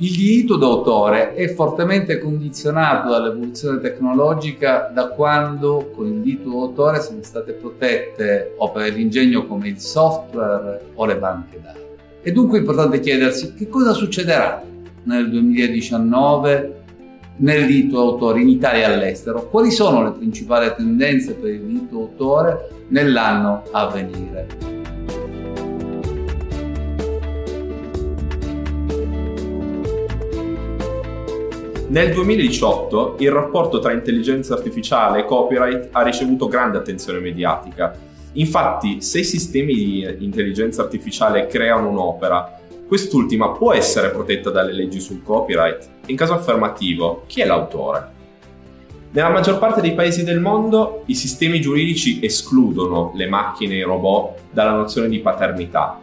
Il diritto d'autore è fortemente condizionato dall'evoluzione tecnologica da quando con il diritto d'autore sono state protette opere dell'ingegno come il software o le banche dati. È dunque importante chiedersi che cosa succederà nel 2019 nel diritto d'autore in Italia e all'estero, quali sono le principali tendenze per il diritto d'autore nell'anno a venire. Nel 2018 il rapporto tra intelligenza artificiale e copyright ha ricevuto grande attenzione mediatica. Infatti, se i sistemi di intelligenza artificiale creano un'opera, quest'ultima può essere protetta dalle leggi sul copyright? In caso affermativo, chi è l'autore? Nella maggior parte dei paesi del mondo i sistemi giuridici escludono le macchine e i robot dalla nozione di paternità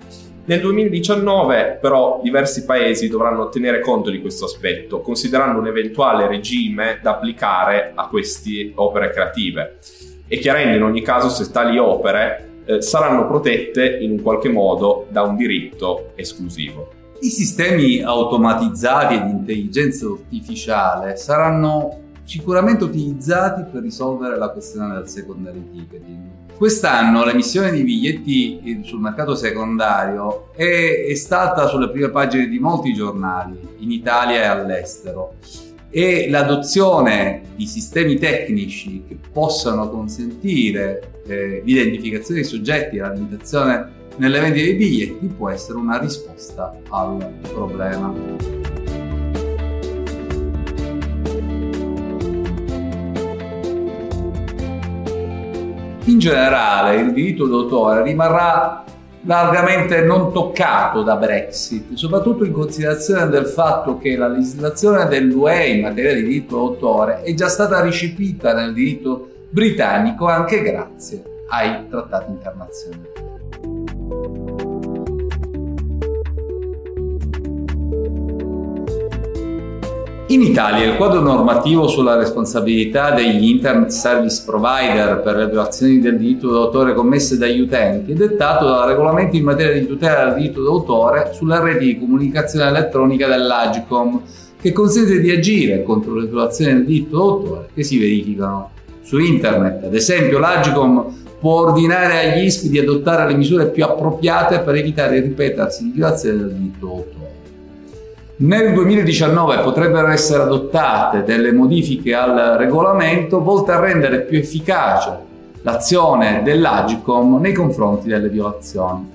nel 2019 però diversi paesi dovranno tenere conto di questo aspetto, considerando un eventuale regime da applicare a queste opere creative e chiarendo in ogni caso se tali opere eh, saranno protette in un qualche modo da un diritto esclusivo. I sistemi automatizzati ed intelligenza artificiale saranno sicuramente utilizzati per risolvere la questione del secondary ticketing. Quest'anno l'emissione di biglietti sul mercato secondario è, è, stata sulle prime pagine di molti giornali in Italia e all'estero e l'adozione di sistemi tecnici che possano consentire eh, l'identificazione dei soggetti e la limitazione nelle vendite dei biglietti può essere una risposta al problema. In generale il diritto d'autore rimarrà largamente non toccato da Brexit, soprattutto in considerazione del fatto che la legislazione dell'UE in materia di diritto d'autore è già stata ricepita nel diritto britannico anche grazie ai trattati internazionali. In Italia il quadro normativo sulla responsabilità degli Internet Service Provider per le violazioni del diritto d'autore commesse dagli utenti è dettato dal regolamento in materia di tutela del diritto d'autore sulle reti di comunicazione elettronica dell'Agcom, che consente di agire contro le violazioni del diritto d'autore che si verificano su Internet. Ad esempio l'Agcom può ordinare agli ISP di adottare le misure più appropriate per evitare il ripetersi di violazioni del diritto d'autore. Nel 2019 potrebbero essere adottate delle modifiche al regolamento volte a rendere più efficace l'azione dell'Agicom nei confronti delle violazioni.